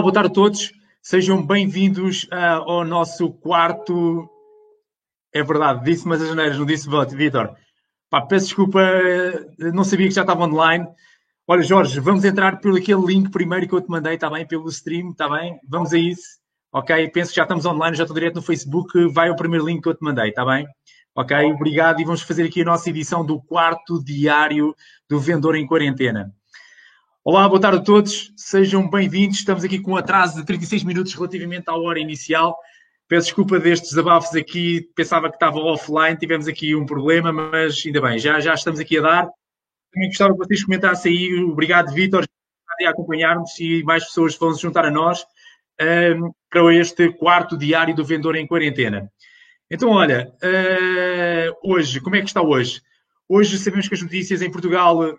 boa tarde a todos. Sejam bem-vindos uh, ao nosso quarto. É verdade, disse mas as janeiras, não disse Vitor. peço desculpa, não sabia que já estava online. Olha, Jorge, vamos entrar por aquele link primeiro que eu te mandei, está bem? Pelo stream, está bem? Vamos a isso. Ok? Penso que já estamos online, já estou direto no Facebook. Vai ao primeiro link que eu te mandei, está bem? Ok? Obrigado. E vamos fazer aqui a nossa edição do quarto diário do Vendedor em Quarentena. Olá, boa tarde a todos, sejam bem-vindos. Estamos aqui com um atraso de 36 minutos relativamente à hora inicial. Peço desculpa destes desabafos aqui, pensava que estava offline, tivemos aqui um problema, mas ainda bem, já, já estamos aqui a dar. Também gostava que vocês comentassem aí, obrigado Vítor, a acompanhar-nos e mais pessoas vão se juntar a nós um, para este quarto diário do Vendedor em Quarentena. Então, olha, uh, hoje, como é que está hoje? Hoje sabemos que as notícias em Portugal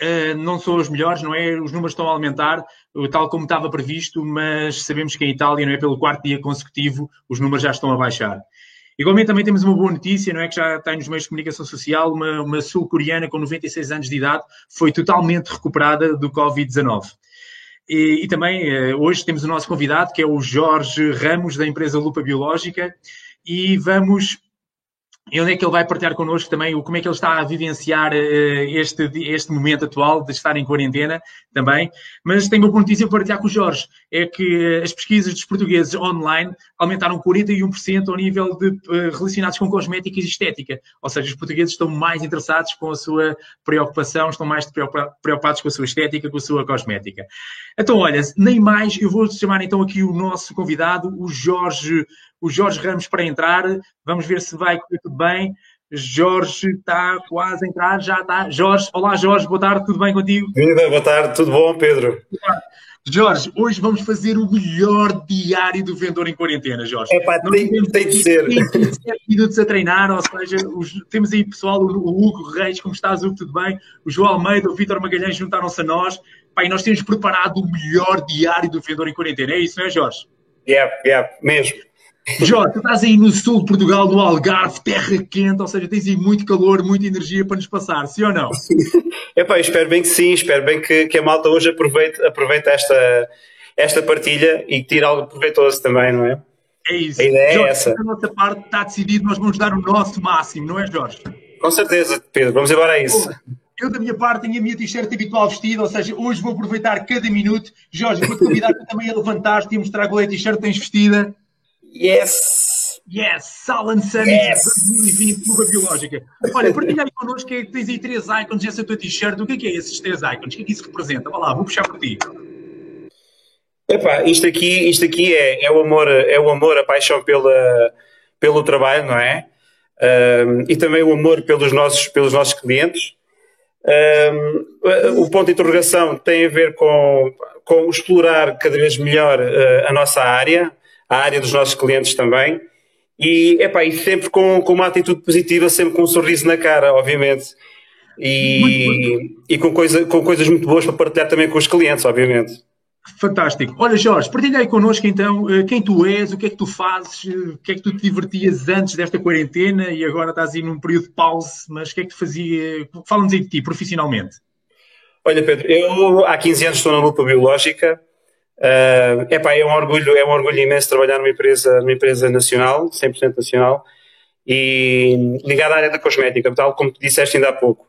Uh, não são os melhores, não é? Os números estão a aumentar, tal como estava previsto, mas sabemos que em Itália, não é? Pelo quarto dia consecutivo, os números já estão a baixar. Igualmente, também temos uma boa notícia, não é? Que já está nos meios de comunicação social, uma, uma sul-coreana com 96 anos de idade foi totalmente recuperada do Covid-19. E, e, também, uh, hoje temos o nosso convidado, que é o Jorge Ramos, da empresa Lupa Biológica, e vamos e onde é que ele vai partilhar connosco também o, como é que ele está a vivenciar uh, este, este momento atual de estar em quarentena também. Mas tenho uma boa notícia para partilhar com o Jorge, é que as pesquisas dos portugueses online aumentaram 41% ao nível de uh, relacionados com cosmética e estética. Ou seja, os portugueses estão mais interessados com a sua preocupação, estão mais preocupados com a sua estética, com a sua cosmética. Então, olha, nem mais, eu vou chamar então aqui o nosso convidado, o Jorge o Jorge Ramos para entrar. Vamos ver se vai correr tudo bem. Jorge está quase a entrar, já está. Jorge, olá Jorge, boa tarde, tudo bem contigo? Vida, boa tarde, tudo bom, Pedro? Jorge, hoje vamos fazer o melhor diário do vendedor em quarentena, Jorge. É pá, tem, tem de ser. Tem 7 minutos a treinar, ou seja, os, temos aí pessoal, o, o, Hugo Reis, como estás, Hugo, tudo bem? O João Almeida, o Vítor Magalhães juntaram-se a nós. Pá, e nós temos preparado o melhor diário do vendedor em quarentena, é isso, não é, Jorge? É, yeah, é, yeah, mesmo. Jorge, tu estás aí no sul de Portugal, no Algarve, terra quente, ou seja, tens aí muito calor, muita energia para nos passar, sim ou não? Epá, espero bem que sim, espero bem que, que a malta hoje aproveite, aproveite esta, esta partilha e que tire algo proveitoso também, não é? É isso. A ideia é Jorge, é essa. A nossa parte está decidido, nós vamos dar o nosso máximo, não é, Jorge? Com certeza, Pedro, vamos embora a isso. Eu, da minha parte, tenho a minha t-shirt habitual vestida, ou seja, hoje vou aproveitar cada minuto. Jorge, vou-te convidar também a levantar-te e mostrar qual é a t-shirt que tens vestida. Yes! Yes! Salon Summit yes. 2020, Clube Biológica. Olha, partilha aí connosco que tens aí três icons essa tua t-shirt. O que é, que é esses três icons? O que é que isso representa? Vá lá, vou puxar por ti. Epá, isto aqui, isto aqui é, é, o amor, é o amor, a paixão pela, pelo trabalho, não é? Um, e também o amor pelos nossos, pelos nossos clientes. Um, o ponto de interrogação tem a ver com, com explorar cada vez melhor uh, a nossa área, a área dos nossos clientes também. E, epá, e sempre com, com uma atitude positiva, sempre com um sorriso na cara, obviamente. E, e com, coisa, com coisas muito boas para partilhar também com os clientes, obviamente. Fantástico. Olha, Jorge, partilha aí connosco então eh, quem tu és, o que é que tu fazes, eh, o que é que tu te divertias antes desta quarentena e agora estás aí num período de pause, mas o que é que tu fazia? Fala-nos aí de ti, profissionalmente. Olha, Pedro, eu há 15 anos estou na lupa biológica, Uh, epá, é um orgulho, é um orgulho imenso trabalhar numa empresa, numa empresa nacional, 100% nacional, e ligada à área da cosmética, tal como disseste ainda há pouco.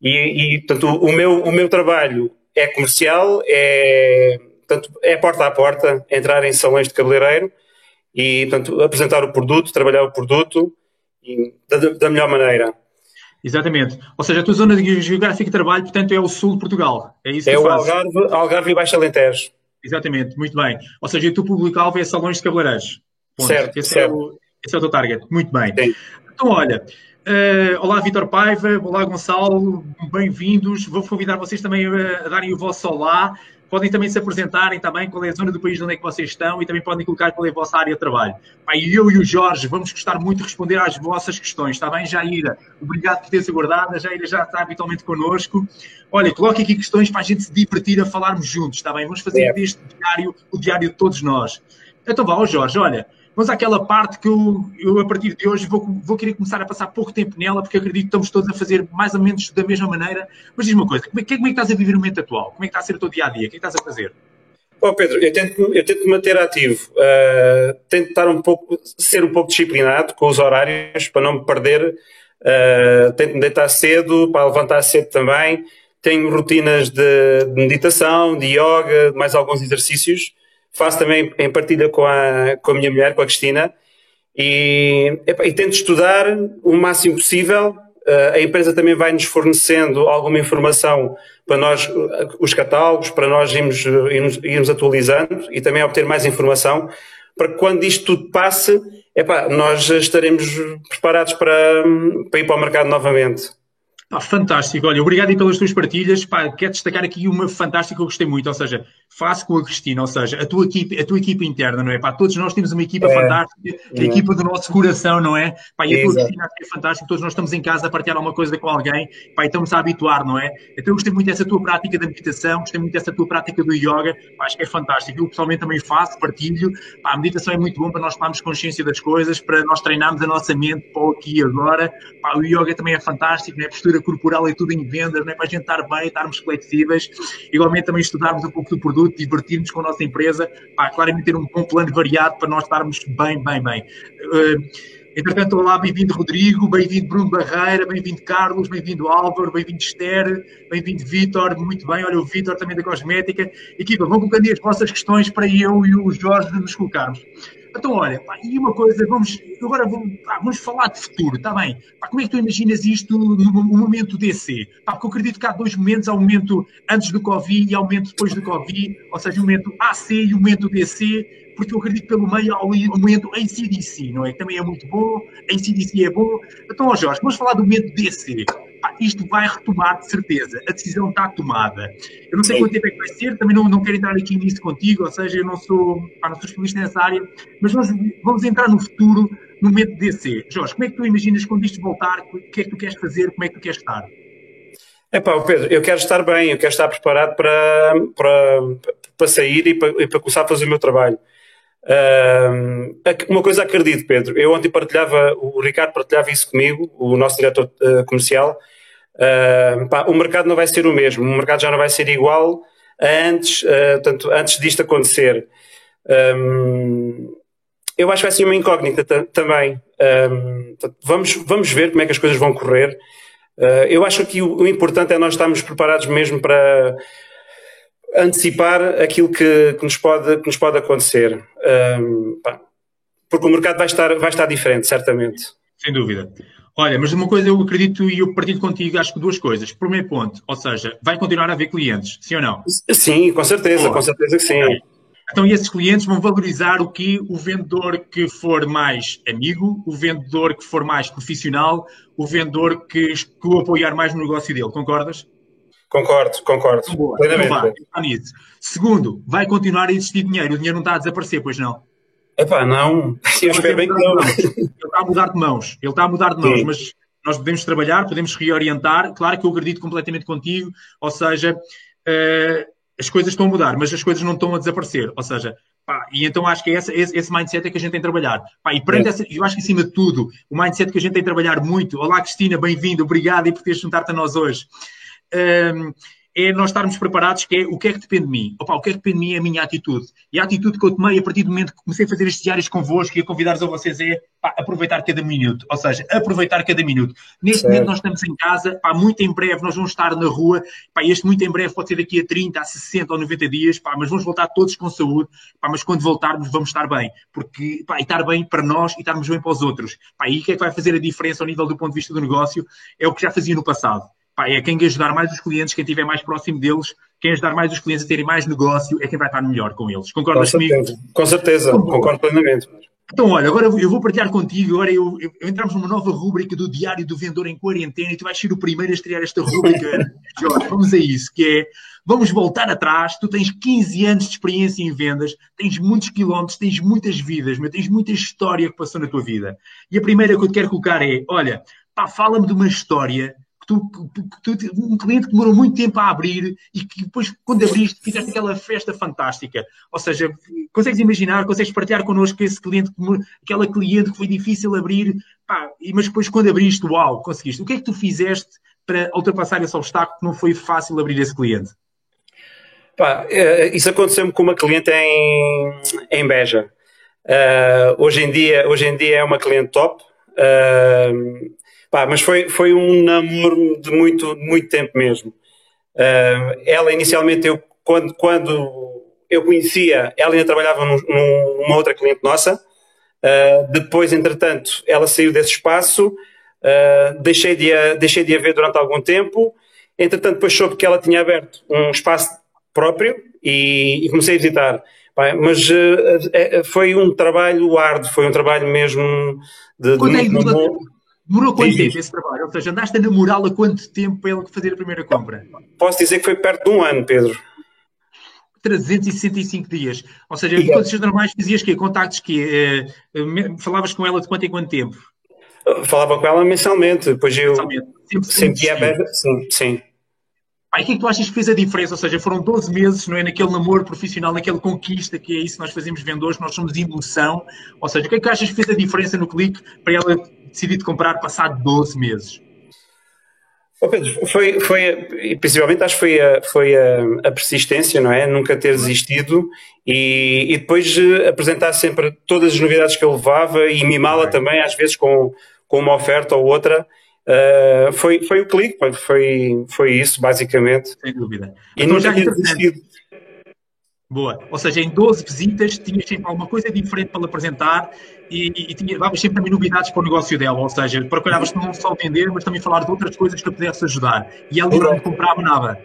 E, e portanto, o meu, o meu trabalho é comercial, é, portanto, é porta a porta, entrar em salões de cabeleireiro e, portanto, apresentar o produto, trabalhar o produto e, da, da melhor maneira. Exatamente. Ou seja, a tua zona geográfica de trabalho, portanto, é o sul de Portugal. É isso é que o Algarve, Algarve e Baixo Alentejo. Exatamente, muito bem. Ou seja, o teu público-alvo é salões de cabeleireiros. Certo, esse, certo. É o, esse é o teu target. Muito bem. Sim. Então, olha, uh, olá Vitor Paiva, olá Gonçalo, bem-vindos. Vou convidar vocês também a darem o vosso olá. Podem também se apresentarem também qual é a zona do país onde é que vocês estão e também podem colocar qual é a vossa área de trabalho. E eu e o Jorge vamos gostar muito de responder às vossas questões, está bem, Jaira? Obrigado por teres aguardado, a Jaira já está habitualmente connosco. Olha, coloque aqui questões para a gente se divertir a falarmos juntos, está bem? Vamos fazer é. deste diário o diário de todos nós. Então vá, Jorge, olha, Vamos àquela parte que eu, eu a partir de hoje, vou, vou querer começar a passar pouco tempo nela, porque acredito que estamos todos a fazer mais ou menos da mesma maneira. Mas diz-me uma coisa, como é, como é que estás a viver o momento atual? Como é que está a ser o teu dia-a-dia? -dia? O que é que estás a fazer? Oh Pedro, eu tento, eu tento manter ativo, uh, tento estar um pouco, ser um pouco disciplinado com os horários para não me perder. Uh, tento me deitar cedo, para levantar cedo também. Tenho rotinas de, de meditação, de yoga, mais alguns exercícios. Faço também em partilha com a, com a minha mulher, com a Cristina. E, epa, e tento estudar o máximo possível a empresa também vai nos fornecendo alguma informação para nós, os catálogos, para nós irmos, irmos, irmos atualizando e também obter mais informação para que quando isto tudo passe, nós estaremos preparados para, para ir para o mercado novamente. Pá, fantástico. Olha, obrigado pelas tuas partilhas. Pá, quero destacar aqui uma fantástica que eu gostei muito, ou seja, faço com a Cristina, ou seja, a tua equipe, a tua equipe interna, não é? Pá, todos nós temos uma equipa é, fantástica, é. a equipa do nosso coração, não é? Pá, e a tua Cristina é fantástica, todos nós estamos em casa a partilhar alguma coisa com alguém, pá, e estamos a habituar, não é? Então eu gostei muito dessa tua prática da meditação, gostei muito dessa tua prática do yoga, pá, acho que é fantástico. Eu pessoalmente também faço, partilho. Pá, a meditação é muito bom para nós tomarmos consciência das coisas, para nós treinarmos a nossa mente para o aqui e agora. Pá, o yoga também é fantástico, né? A postura corporal é tudo em vendas, né? para a gente estar bem, estarmos flexíveis. Igualmente também estudarmos um pouco do produto, divertirmos com a nossa empresa, pá, claramente ter um bom plano variado para nós estarmos bem, bem, bem. Uh, Entretanto, olá, bem-vindo Rodrigo, bem-vindo Bruno Barreira, bem-vindo Carlos, bem-vindo Álvaro, bem-vindo Esther, bem-vindo Vítor, muito bem, olha o Vítor também da Cosmética. Equipa, vão colocando as vossas questões para eu e o Jorge nos colocarmos. Então, olha, pá, e uma coisa, vamos, agora vamos, pá, vamos falar de futuro, está bem? Pá, como é que tu imaginas isto no, no, momento DC? Pá, porque eu acredito que há dois momentos, há o momento antes do Covid e há o momento depois do Covid, ou seja, o momento AC e o momento DC, porque eu acredito que pelo meio há o momento ACDC, não é? Também é muito bom, ACDC é bom. Então, ó Jorge, vamos falar do momento DC isto vai retomar de certeza. A decisão está tomada. Eu não sei Sim. quanto tempo é que vai ser, também não, não quero entrar aqui nisso contigo, ou seja, eu não sou, pá, não sou especialista nessa área, mas vamos, vamos entrar no futuro, no momento DC. Jorge, como é que tu imaginas quando isto voltar? O que é que tu queres fazer? Como é que tu queres estar? É pá, Pedro, eu quero estar bem, eu quero estar preparado para, para, para sair e para, e para começar a fazer o meu trabalho. Uh, uma coisa acredito, Pedro, eu ontem partilhava, o Ricardo partilhava isso comigo, o nosso diretor uh, comercial, Uh, pá, o mercado não vai ser o mesmo, o mercado já não vai ser igual a antes, uh, antes disto acontecer. Um, eu acho que vai ser uma incógnita também. Um, vamos, vamos ver como é que as coisas vão correr. Uh, eu acho que o, o, importante é nós estarmos preparados mesmo para antecipar aquilo que, que nos, pode, que nos pode acontecer. Um, pá, porque o mercado vai estar, vai estar diferente, certamente. Sem dúvida. Olha, mas uma coisa eu acredito e eu partilho contigo, acho que duas coisas. Primeiro ponto, ou seja, vai continuar a haver clientes, sim ou não? Sim, com certeza, com certeza que sim. Então, esses clientes vão valorizar o que o vendedor que for mais amigo, o vendedor que for mais profissional, o vendedor que, que o apoiar mais no negócio dele, concordas? Concordo, concordo. Então, boa, então vai, Segundo, vai continuar a existir dinheiro, o dinheiro não está a desaparecer, pois não? Epá, não. Eu espero bem que não. Ele está a mudar de mãos. Ele está a mudar de mãos, Sim. mas nós podemos trabalhar, podemos reorientar. Claro que eu acredito completamente contigo, ou seja, uh, as coisas estão a mudar, mas as coisas não estão a desaparecer. Ou seja, pá, e então acho que é esse, esse, esse mindset é que a gente tem que trabalhar. Pá, e perante é. essa, eu acho que acima de tudo, o mindset que a gente tem que trabalhar muito. Olá, Cristina, bem-vindo, obrigado e por teres juntado a nós hoje. Um, é nós estarmos preparados, que é o que é que depende de mim? Opa, o que é que depende de mim é a minha atitude. E a atitude que eu tomei a partir do momento que comecei a fazer estes diários convosco e a convidar-vos a vocês é pá, aproveitar cada minuto. Ou seja, aproveitar cada minuto. Neste certo. momento nós estamos em casa, pá, muito em breve nós vamos estar na rua, pá, este muito em breve pode ser daqui a 30, a 60 ou 90 dias, pá, mas vamos voltar todos com saúde, pá, mas quando voltarmos vamos estar bem. Porque, pá, estar bem para nós e estarmos bem para os outros. Pá, e o que é que vai fazer a diferença ao nível do ponto de vista do negócio? É o que já fazia no passado Pá, é quem ajudar mais os clientes, quem estiver mais próximo deles, quem ajudar mais os clientes a terem mais negócio, é quem vai estar melhor com eles. Concordas com comigo? Com certeza, concordo plenamente. Então, olha, agora eu vou partilhar contigo. Agora eu, eu, entramos numa nova rúbrica do Diário do Vendedor em Quarentena e tu vais ser o primeiro a estrear esta rúbrica. Jorge, vamos a isso, que é vamos voltar atrás. Tu tens 15 anos de experiência em vendas, tens muitos quilómetros, tens muitas vidas, mas tens muita história que passou na tua vida. E a primeira que eu te quero colocar é: olha, pá, fala-me de uma história que tu, que tu, um cliente que demorou muito tempo a abrir e que depois, quando abriste, fizeste aquela festa fantástica. Ou seja, consegues imaginar, consegues partilhar connosco esse cliente, aquela cliente que foi difícil abrir, pá, mas depois quando abriste, uau, conseguiste. O que é que tu fizeste para ultrapassar esse obstáculo que não foi fácil abrir esse cliente? Pá, uh, isso aconteceu-me com uma cliente em, em Beja. Uh, hoje, em dia, hoje em dia é uma cliente top. Uh, pá, mas foi, foi um namoro de muito, muito tempo mesmo. ela inicialmente, eu, quando, quando eu conhecia, ela ainda trabalhava num, numa outra cliente nossa. depois, entretanto, ela saiu desse espaço Uh, deixei, de a, deixei de a ver durante algum tempo. Entretanto, depois soube que ela tinha aberto um espaço próprio e, e comecei a visitar. Mas uh, foi um trabalho árduo, foi um trabalho mesmo de. De é demorou, demorou quanto tempo esse trabalho? Ou seja, andaste a namorá-la quanto tempo para ele fazer a primeira compra? Posso dizer que foi perto de um ano, Pedro. 365 dias. Ou seja, em condições normais fazias que Contactos que uh, falavas com ela de quanto em quanto tempo? falava com ela mensalmente, depois eu sentia bem. Sim, sim. Pai, o que é que tu achas que fez a diferença? Ou seja, foram 12 meses, não é? Naquele namoro profissional, naquela conquista, que é isso que nós fazemos vendedores, nós somos de emoção. Ou seja, o que é que achas que fez a diferença no clique para ela decidir de comprar passado 12 meses? Oh Pedro, foi, foi, principalmente acho que foi, a, foi a, a persistência, não é? Nunca ter desistido e, e depois eh, apresentar sempre todas as novidades que eu levava e mimá-la também, às vezes com, com uma oferta ou outra. Uh, foi, foi o clique, foi, foi isso, basicamente. Sem dúvida. E então, nunca tinha desistido. Boa. Ou seja, em 12 visitas tinhas sempre alguma coisa diferente para lhe apresentar e, e, tinha, davas sempre também novidades para o negócio dela. Ou seja, procuravas não só vender, mas também falar de outras coisas que a pudesse ajudar. E ela não comprava nada.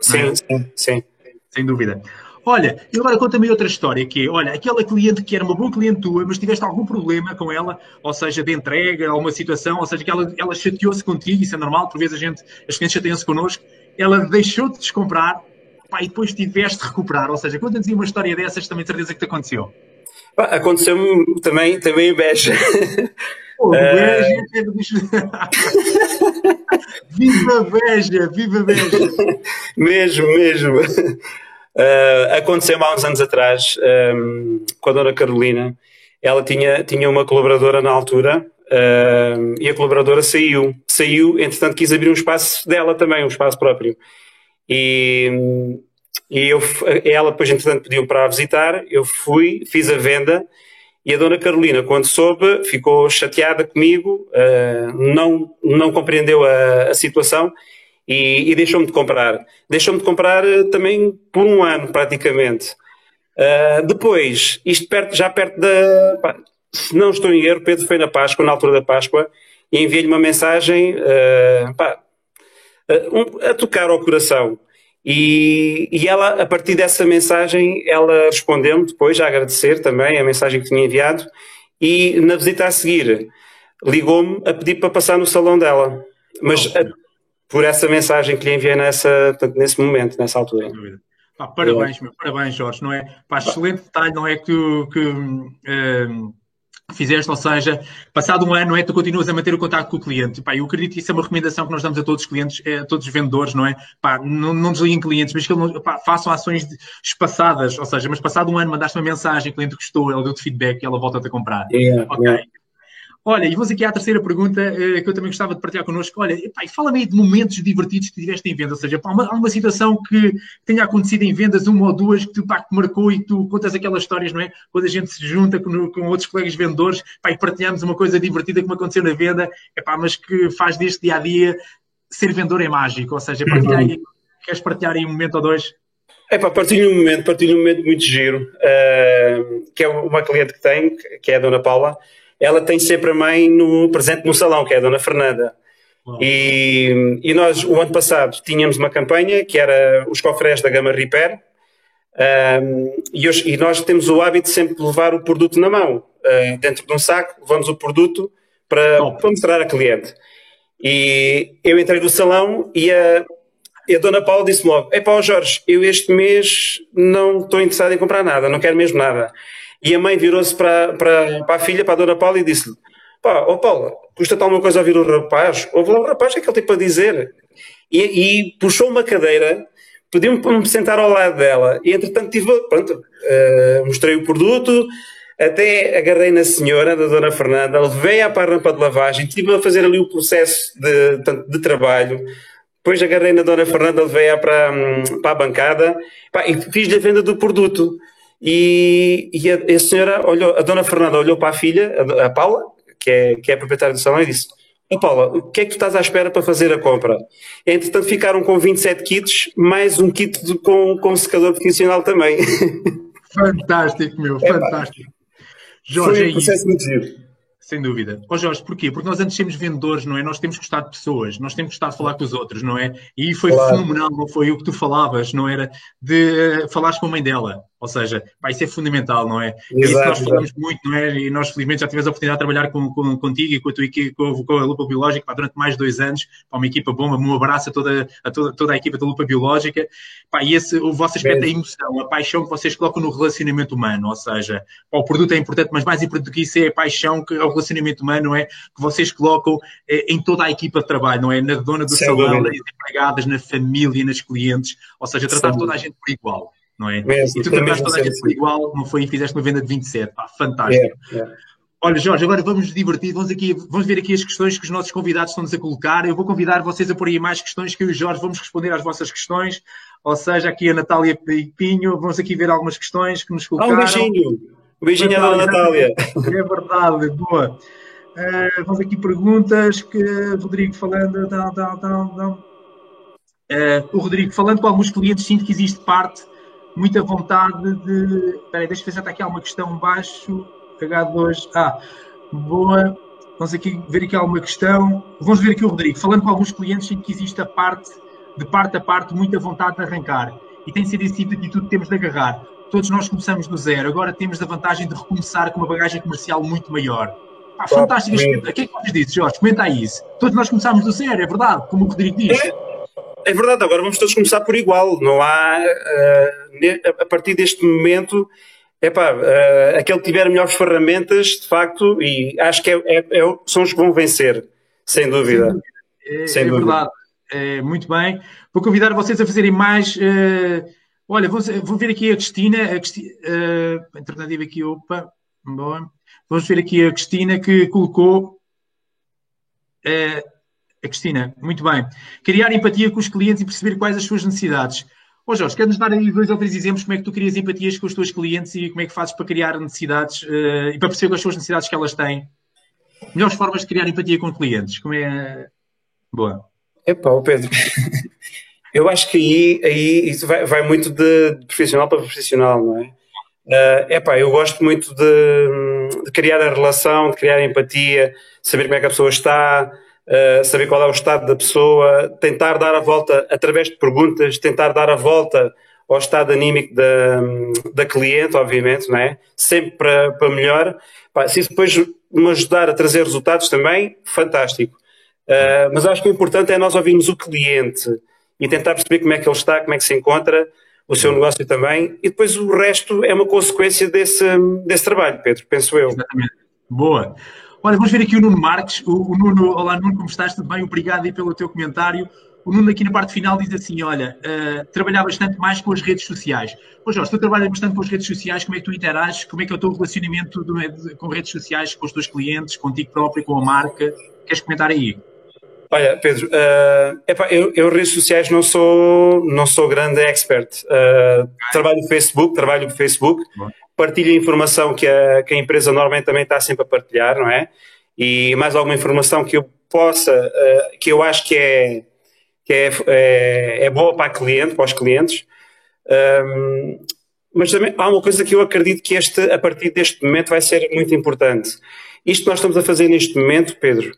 Sim, é? sim, sim. Sem dúvida. Olha, e agora conta-me outra história, que é, olha, aquela cliente que era uma boa cliente tua, mas tiveste algum problema com ela, ou seja, de entrega, ou uma situação, ou seja, que ela, ela chateou-se contigo, isso é normal, por vezes a gente, as clientes chateiam-se connosco, ela deixou de descomprar, pá, e depois tiveste de recuperar, ou seja, conta-nos uma história dessas, também de certeza que te aconteceu. Aconteceu-me também, também em Beja. Pô, Beja, é viva Beja, viva Beja! mesmo, mesmo. Uh, Aconteceu-me há uns anos atrás um, com a Dona Carolina. Ela tinha, tinha uma colaboradora na altura uh, e a colaboradora saiu. Saiu, entretanto, quis abrir um espaço dela também, um espaço próprio. E, e eu, ela depois, entretanto, pediu para a visitar. Eu fui, fiz a venda. E a Dona Carolina, quando soube, ficou chateada comigo, uh, não, não compreendeu a, a situação e, e deixou-me de comprar. Deixou-me de comprar eh, também por um ano, praticamente. Uh, depois, isto perto, já perto da. Pá, se não estou em erro, Pedro foi na Páscoa, na altura da Páscoa, e enviei-lhe uma mensagem uh, pá, a tocar ao coração. E, e, ela, a partir dessa mensagem, ela respondeu-me depois a agradecer também a mensagem que tinha enviado e na visita a seguir ligou-me a pedir para passar no salão dela. Mas a, por essa mensagem que lhe enviei nessa, nesse momento, nessa altura. Parabéns, meu, parabéns, Jorge, não é? Pá, excelente detalhe, não é que, que um, fizeste, ou seja, passado um ano, é? Tu continuas a manter o contato com o cliente. Pá, eu acredito que isso é uma recomendação que nós damos a todos os clientes, a todos os vendedores, não é? Pá, não, não desliguem clientes, mas que não, pá, façam ações espaçadas, ou seja, mas passado um ano mandaste uma mensagem, o cliente gostou, ele deu-te feedback e ela volta-te a comprar. Yeah, ok. Yeah. Olha, e vamos aqui à terceira pergunta uh, que eu também gostava de partilhar connosco. Olha, fala-me aí de momentos divertidos que tiveste em vendas, ou seja, pá, uma, uma situação que tenha acontecido em vendas, uma ou duas, que, pá, que marcou e tu contas aquelas histórias, não é? Quando a gente se junta com, com outros colegas vendedores pá, e partilhamos uma coisa divertida que me aconteceu na venda, pá, mas que faz deste dia a dia ser vendedor é mágico, ou seja, partilhar aí, queres partilhar aí um momento ou dois? É pá, partilho um momento, partilho um momento muito giro, uh, que é uma cliente que tenho, que é a Dona Paula, ela tem sempre a mãe no, presente no salão, que é a Dona Fernanda. E, e, nós, o ano passado, tínhamos uma campanha que era os cofres da gama Repair. Um, e, hoje, e, nós temos o hábito de sempre levar o produto na mão, uh, dentro de um saco, levamos o produto para, para mostrar a cliente. E eu entrei no salão e a, e a Dona Paula disse-me logo: É pá, Jorge, eu este mês não estou interessado em comprar nada, não quero mesmo nada. E a mãe virou-se para, para, para a filha, para a dona Paula, e disse-lhe: Pá, ó oh Paula, custa-te alguma coisa ouvir o rapaz? Ouve lá o rapaz, o que é que ele tem para dizer? E, e puxou uma cadeira, pediu-me para me sentar ao lado dela, e entretanto tive, pronto, uh, mostrei o produto, até agarrei na senhora, da dona Fernanda, levei à para de lavagem, estive a fazer ali o processo de, de trabalho, depois agarrei na Dona Fernanda, levei-a para, hum, para a bancada pá, e fiz-lhe a venda do produto. E, e a, a, senhora olhou, a Dona Fernanda olhou para a filha, a, a Paula, que é, que é a proprietária do salão, e disse: oh, Paula, o que é que tu estás à espera para fazer a compra? Entretanto, ficaram com 27 kits, mais um kit de, com, com secador profissional também. Fantástico, meu, é, fantástico. Jorge, Foi um é processo muito giro. Sem dúvida. Ó oh Jorge, porquê? Porque nós antes temos vendedores, não é? Nós temos gostado de pessoas, nós temos gostado de falar com os outros, não é? E foi claro. fenomenal, não foi o que tu falavas, não era? De uh, falares com a mãe dela. Ou seja, vai ser fundamental, não é? Exato, isso nós falamos exato. muito, não é? E nós, felizmente, já tivemos a oportunidade de trabalhar com, com, contigo e com a tua equipe, com, com a Lupa Biológica pá, durante mais de dois anos. Pá, uma equipa bomba, um abraço a toda a, toda, toda a equipa da Lupa Biológica. Pá, e esse, o vosso aspecto é a emoção, a paixão que vocês colocam no relacionamento humano. Ou seja, pá, o produto é importante, mas mais importante do que isso é a paixão que é o relacionamento humano, não é? Que vocês colocam é, em toda a equipa de trabalho, não é? Na dona do Sem salão, nas empregadas, na família, nas clientes. Ou seja, tratar toda a gente por igual não é? Mesmo, e tu trataste toda a gente por igual, não foi? E fizeste uma venda de 27, pá, fantástico. Yeah, yeah. Olha, Jorge, agora vamos nos divertir, vamos, aqui, vamos ver aqui as questões que os nossos convidados estão-nos a colocar. Eu vou convidar vocês a pôr aí mais questões que eu e o Jorge vamos responder às vossas questões. Ou seja, aqui a Natália Pinho, vamos aqui ver algumas questões que nos colocaram. Ah, um beijinho! Um beijinho à Natália. É verdade, boa. Uh, vamos aqui perguntas que Rodrigo falando. Uh, o Rodrigo, falando com alguns clientes, sinto que existe parte muita vontade de. Espera aí, deixa eu ver se está aqui alguma questão baixo. H2. Ah, boa. Vamos aqui ver aqui alguma questão. Vamos ver aqui o Rodrigo. Falando com alguns clientes, em que existe a parte, de parte a parte, muita vontade de arrancar. E tem sido esse tipo de atitude que temos de agarrar. Todos nós começamos do zero. Agora temos a vantagem de recomeçar com uma bagagem comercial muito maior. Ah, fantástico. O que é que vocês dizem, Jorge? Comenta isso. Todos nós começamos do zero, é verdade, como o Rodrigo diz. É é verdade, agora vamos todos começar por igual. Não há, uh, a partir deste momento, epá, uh, aquele que tiver melhores ferramentas, de facto, e acho que é, é, é, são os que vão vencer, sem dúvida. É, sem é dúvida. verdade. É, muito bem. Vou convidar vocês a fazerem mais. Uh, olha, vou, vou, ver aqui a Cristina. A Cristina uh, entretanto, aqui, opa, boa. Vamos ver aqui a Cristina que colocou. Uh, a Cristina, muito bem. Criar empatia com os clientes e perceber quais as suas necessidades. Ô Jorge, queres-nos dar aí dois ou três exemplos como é que tu crias empatias com os teus clientes e como é que fazes para criar necessidades uh, e para perceber quais são as necessidades que elas têm? Melhores formas de criar empatia com clientes. Como é. Boa. Epá, Pedro. Eu acho que aí, aí isso vai, vai muito de, de, profissional para profissional, não é? Uh, epá, eu gosto muito de, de criar a relação, de criar empatia, saber como é que a pessoa está, uh, saber qual é o estado da pessoa, tentar dar a volta através de perguntas, tentar dar a volta ao estado anímico da, da cliente, obviamente, não é? Sempre para, para melhor. Pá, se isso depois me ajudar a trazer resultados também, fantástico. Uh, mas acho que o importante é nós ouvirmos o cliente e tentar perceber como é que ele está, como é que se encontra, o seu negócio também, e depois o resto é uma consequência desse, desse trabalho, Pedro, penso eu. Exatamente. Boa. Olha, vamos ver aqui o Nuno Marques. O, o Nuno, olá Nuno, como estás? Tudo bem? Obrigado aí pelo teu comentário. O Nuno aqui na parte final diz assim, olha, uh, trabalhar bastante mais com as redes sociais. Pois Jorge, tu trabalhas bastante com as redes sociais, como é que tu interages? Como é que é o teu relacionamento do, de, com redes sociais, com os teus clientes, contigo próprio, com a marca? Queres comentar aí? Olha, Pedro, uh, epá, eu, eu redes sociais não sou, não sou grande expert. Uh, trabalho no Facebook, trabalho no Facebook. Bom partilha informação que a, que a empresa normalmente também está sempre a partilhar, não é? E mais alguma informação que eu possa, uh, que eu acho que é, que é, é, é, boa para, cliente, para os clientes. Um, mas também há uma coisa que eu acredito que este, a partir deste momento vai ser muito importante. Isto que nós estamos a fazer neste momento, Pedro,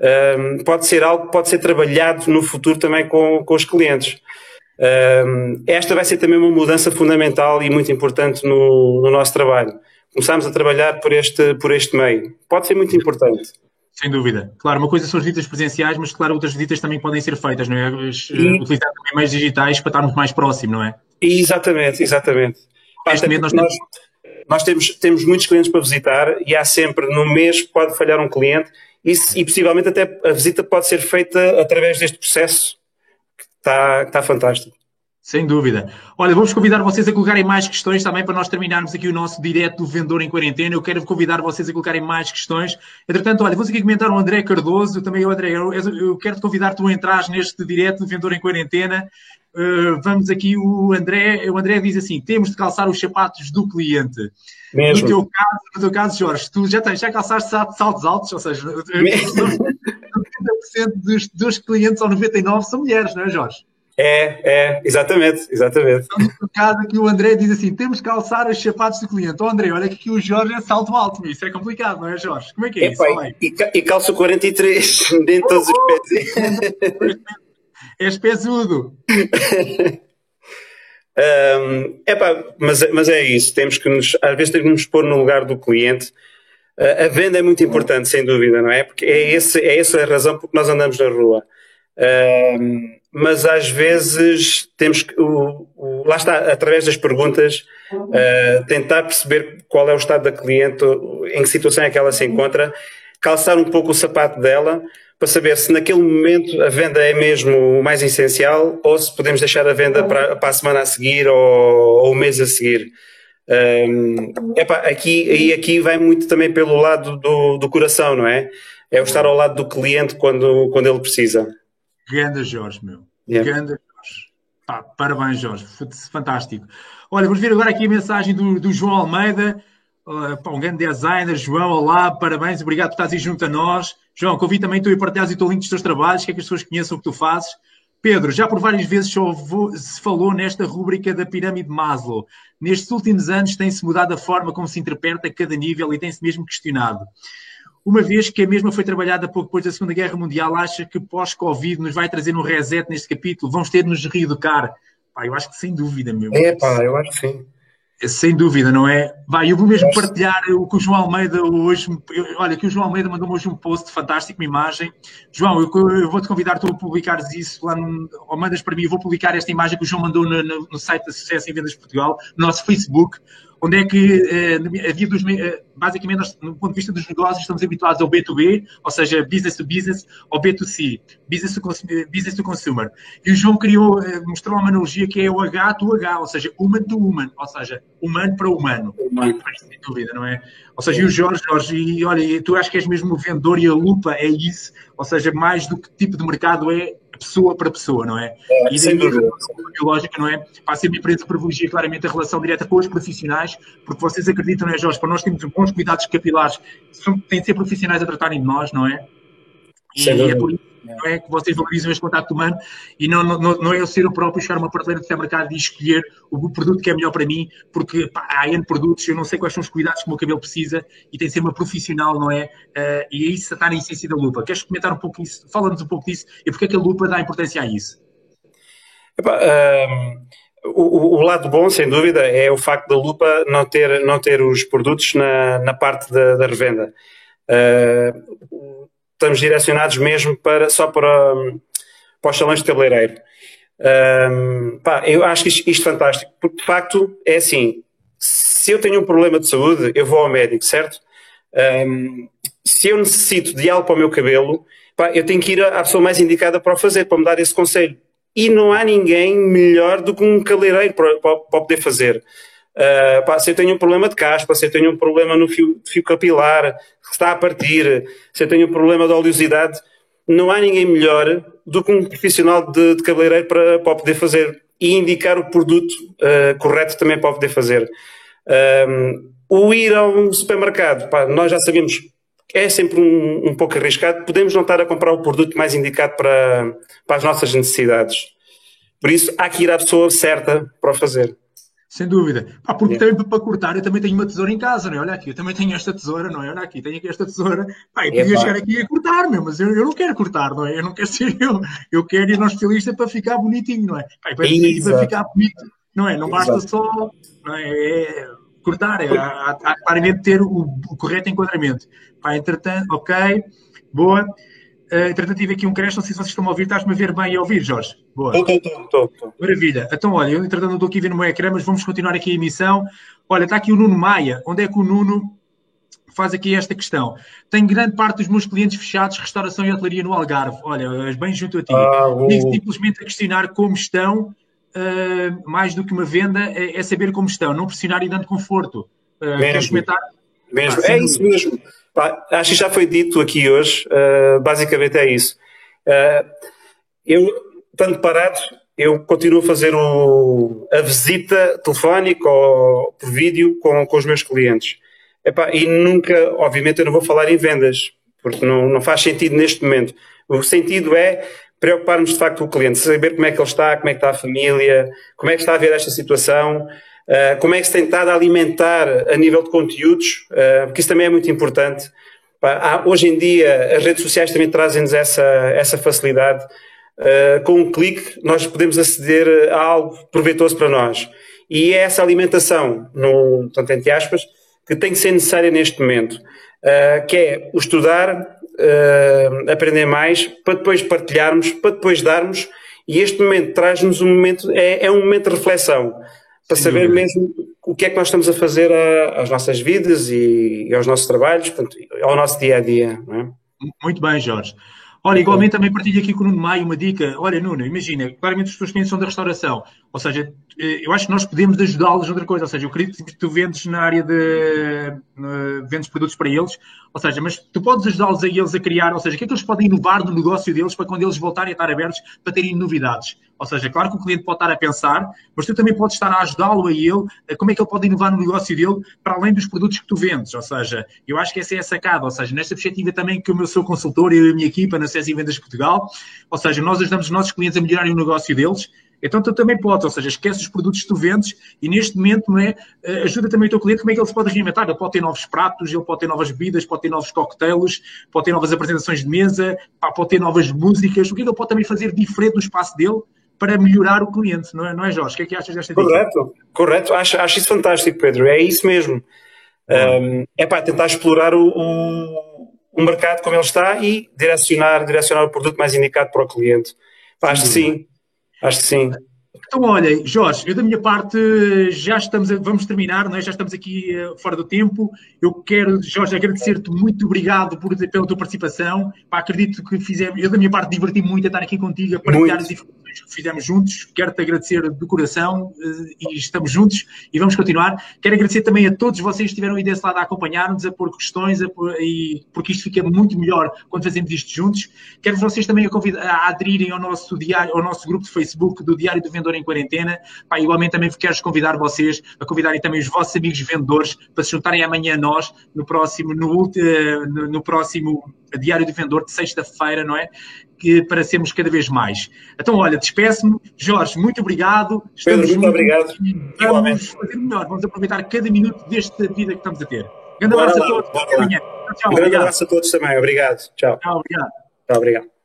um, pode ser algo que pode ser trabalhado no futuro também com, com os clientes. Esta vai ser também uma mudança fundamental e muito importante no, no nosso trabalho. Começamos a trabalhar por este, por este meio. Pode ser muito importante. Sem dúvida. Claro, uma coisa são as visitas presenciais, mas claro, outras visitas também podem ser feitas, não é? E... Utilizar também meios digitais para estarmos mais próximo, não é? Exatamente, exatamente. nós, nós, nós, temos, temos muitos clientes para visitar e há sempre, no mês, pode falhar um cliente e, e possivelmente até a visita pode ser feita através deste processo está, está fantástico. Sem dúvida. Olha, vamos convidar vocês a colocarem mais questões também para nós terminarmos aqui o nosso direto do vendedor em quarentena. Eu quero convidar vocês a colocarem mais questões. Entretanto, olha, vamos aqui comentar o André Cardoso. Também, o André, eu, eu quero te convidar tu a entrar neste direto do vendedor em quarentena. Uh, vamos aqui, o André, o André diz assim: temos de calçar os sapatos do cliente. Mesmo. No teu caso, no teu caso, Jorge, tu já tens, já calçaste saltos altos, ou seja, 90% dos, dos clientes ou 99% são mulheres, não é, Jorge? É, é, exatamente, exatamente. Então, no caso aqui o André diz assim, temos que calçar os sapatos do cliente. Oh, André, olha que aqui o Jorge é salto alto, isso é complicado, não é Jorge? Como é que é, é isso? E, e calço 43, nem todos os pés. És pesudo. um, epá, mas, mas é isso, temos que nos, às vezes temos que nos pôr no lugar do cliente. A venda é muito importante, sem dúvida, não é? Porque é, esse, é essa a razão porque nós andamos na rua. Mas às vezes temos que, o, o, lá está, através das perguntas, uh, tentar perceber qual é o estado da cliente, em que situação é que ela se encontra, calçar um pouco o sapato dela, para saber se naquele momento a venda é mesmo o mais essencial ou se podemos deixar a venda para, para a semana a seguir ou, ou o mês a seguir. Um, epá, aqui, e aqui vai muito também pelo lado do, do coração, não é? É o estar ao lado do cliente quando, quando ele precisa. Ganda Jorge, meu. Yeah. Ganda Jorge. Pá, parabéns, Jorge. Fantástico. Olha, vamos ver agora aqui a mensagem do, do João Almeida. Uh, pá, um grande designer. João, olá, parabéns. Obrigado por estás aí junto a nós. João, convido também tu a partilhares o teu link dos teus trabalhos, que é que as pessoas conheçam o que tu fazes. Pedro, já por várias vezes se falou nesta rúbrica da pirâmide Maslow. Nestes últimos anos tem-se mudado a forma como se interpreta cada nível e tem-se mesmo questionado uma vez que a mesma foi trabalhada pouco depois da Segunda Guerra Mundial, acha que pós-Covid nos vai trazer um reset neste capítulo? Vamos ter de nos reeducar? Pá, eu acho que sem dúvida, meu. É, pá, eu acho que sim. Sem dúvida, não é? Vai, eu vou mesmo partilhar o que o João Almeida hoje. Olha, que o João Almeida mandou-me hoje um post fantástico, uma imagem. João, eu, eu vou-te convidar tu a publicares isso lá ou mandas para mim. Eu vou publicar esta imagem que o João mandou no, no, no site da Sucesso em Vendas de Portugal, no nosso Facebook, onde é que eh, havia dos, eh, basicamente, nós, no ponto de vista dos negócios, estamos habituados ao B2B, ou seja, business to business, ou B2C, business to, business to consumer. E o João criou, eh, mostrou uma analogia que é o H to H, ou seja, human to human, ou seja, humano para humano. Humano. Sem dúvida, não é? Ou seja, e o Jorge, Jorge, e olha, tu acho que és mesmo o vendedor e a lupa é isso, ou seja, mais do que tipo de mercado é pessoa para pessoa, não é? é e sem dúvida. biológica, não é? Ser uma empresa privilegia claramente a relação direta com os profissionais, porque vocês acreditam, não é, Jorge? Para nós termos bons cuidados capilares, têm de ser profissionais a tratarem de nós, não é? E, e é por isso não é que vocês valorizam este contacto humano e não, não, não é eu ser o próprio chegar a uma prateleira de supermercado e escolher o produto que é melhor para mim, porque pá, há N produtos, eu não sei quais são os cuidados que o meu cabelo precisa e tem de ser uma profissional, não é? Uh, e é isso está na essência da lupa. Queres comentar um pouco isso? Fala-nos um pouco disso e porque é que a lupa dá importância a isso? Um, o, o, lado bom, sem dúvida, é o facto da lupa não ter, não ter os produtos na, na parte da, da revenda. Uh, estamos direcionados mesmo para, só para, para os salões de cabeleireiro. Um, pá, eu acho que isto, isto é fantástico, porque de facto é assim: se eu tenho um problema de saúde, eu vou ao médico, certo? Um, se eu necessito de algo para o meu cabelo, pá, eu tenho que ir à pessoa mais indicada para o fazer, para me dar esse conselho. E não há ninguém melhor do que um cabeleireiro para, para, para poder fazer. Uh, pá, se eu tenho um problema de caspa, se eu tenho um problema no fio, fio capilar que está a partir, se eu tenho um problema de oleosidade, não há ninguém melhor do que um profissional de, de cabeleireiro para, para poder fazer e indicar o produto uh, correto também para poder fazer. Um, o ir a um supermercado, pá, nós já sabemos é sempre um, um, pouco arriscado, podemos não estar a comprar o produto mais indicado para, para as nossas necessidades. Por isso, há que ir à pessoa certa para o fazer. Sem dúvida. Pá, porque yeah. também para cortar, eu também tenho uma tesoura em casa, não é? Olha aqui, eu também tenho esta tesoura, não é? Olha aqui, tenho aqui esta tesoura. Pá, eu podia chegar aqui a cortar, meu, mas eu, eu não quero cortar, não é? Eu não quero ser eu. Eu quero ir ao estilista para ficar bonitinho, não é? Pá, para, para, ficar bonito, não é? Não basta Exato. só não é? é cortar, é, há, ter o, o correto enquadramento. Pá, entretanto, ok, boa. Uh, entretanto, tive aqui um crash, não sei se vocês estão a ouvir, estás-me a ver bem e a ouvir, Jorge? Boa. Estou, estou, estou. Maravilha. Então, olha, eu entretanto não estou aqui a ver no meu ecrã, mas vamos continuar aqui a emissão. Olha, está aqui o Nuno Maia. Onde é que o Nuno faz aqui esta questão? Tenho grande parte dos meus clientes fechados, restauração e hotelaria no Algarve. Olha, bem junto a ti. Ah, simplesmente a questionar como estão uh, mais do que uma venda, é, é, saber como estão, não pressionar e dando conforto. Uh, mesmo. mesmo. é isso mesmo. Pá, acho que já foi dito aqui hoje, uh, basicamente é isso. Uh, eu, tanto parado, eu continuo a fazer o, a visita telefónica ou por vídeo com, com os meus clientes. Epá, e nunca, obviamente, eu não vou falar em vendas, porque não, não faz sentido neste momento. O sentido é preocuparmos de facto com o cliente, saber como é que ele está, como é que está a família, como é que está a ver esta situação, como é que se tem estado a alimentar a nível de conteúdos, uh, porque isso também é muito importante. Hoje em dia as redes sociais também trazem-nos essa, essa facilidade. Uh, com um clique nós podemos aceder a algo proveitoso para nós. E é essa alimentação, no, tanto entre aspas, que tem que ser necessária neste momento, que é o estudar, aprender mais, para depois partilharmos, para depois darmos, e este momento traz-nos um momento, é, é, um momento de reflexão, para saber mesmo o que é que nós estamos a fazer a, às nossas vidas e, e, aos nossos trabalhos, portanto, ao nosso dia a dia. É? Muito bem, Jorge. Olha, igualmente também partilho aqui com o Nuno Maio uma dica. Olha, Nuno, imagina, claramente os teus clientes são da restauração. Ou seja, eh, eu acho que nós podemos ajudá-los noutra coisa. Ou seja, eu acredito que tu vendes na área de. vendes produtos para eles. Ou seja, mas tu podes ajudá-los a eles a criar. Ou seja, o que é que eles podem inovar no negócio deles para quando eles voltarem a estar abertos para terem novidades? Ou seja, claro que o cliente pode estar a pensar, mas tu também podes estar a ajudá-lo a ele, como é que ele pode inovar no negócio dele para além dos produtos que tu vendes. Ou seja, eu acho que essa é a sacada. Ou seja, nesta perspectiva também que eu sou consultor e a minha equipa na CES Vendas Portugal, ou seja, nós ajudamos os nossos clientes a melhorarem o negócio deles então tu também podes, ou seja, esquece os produtos que tu vendes e neste momento não é, eh, ajuda também o teu cliente como é que ele se pode reinventar. Ele pode ter novos pratos, ele pode ter novas bebidas, pode ter novos coquetéis, pode ter novas apresentações de mesa, pode ter novas músicas. O que é que ele pode também fazer diferente no espaço dele para melhorar o cliente, não é, não é Jorge? O que é que achas desta dica? Correto, correto. Acho, acho isso fantástico, Pedro. É isso mesmo. Um, é para tentar explorar o, o, o, mercado como ele está e direcionar, direcionar o produto mais indicado para o cliente. Acho que sim. Acho que sim. Então, olha, Jorge, eu da minha parte já estamos, a, vamos terminar, não é? já estamos aqui uh, fora do tempo. Eu quero, Jorge, agradecer-te muito obrigado por, pela tua participação. Pá, acredito que fizemos, eu da minha parte diverti-me muito a estar aqui contigo, a partilhar as informações fizemos juntos. Quero-te agradecer de coração uh, e estamos juntos e vamos continuar. Quero agradecer também a todos vocês que estiveram aí desse lado a acompanhar-nos, a pôr questões, a pôr, e, porque isto fica muito melhor quando fazemos isto juntos. Quero vocês também a, convidar, a aderirem ao nosso, diário, ao nosso grupo de Facebook do Diário do Vendedor em Quarentena. Pá, igualmente também quero convidar vocês a convidarem também os vossos amigos vendedores para se juntarem amanhã a nós no próximo, no, no, no próximo Diário do Vendedor de sexta-feira, não é? Que, para sermos cada vez mais. Então, olha, despeço-me. Jorge, muito obrigado. Estamos Pedro, muito obrigado. Vamos Igualmente. fazer melhor, vamos aproveitar cada minuto desta vida que estamos a ter. Grande abraço a todos. Tchau, um grande abraço a todos também. Obrigado. Tchau. Tchau, obrigado. Tchau, obrigado.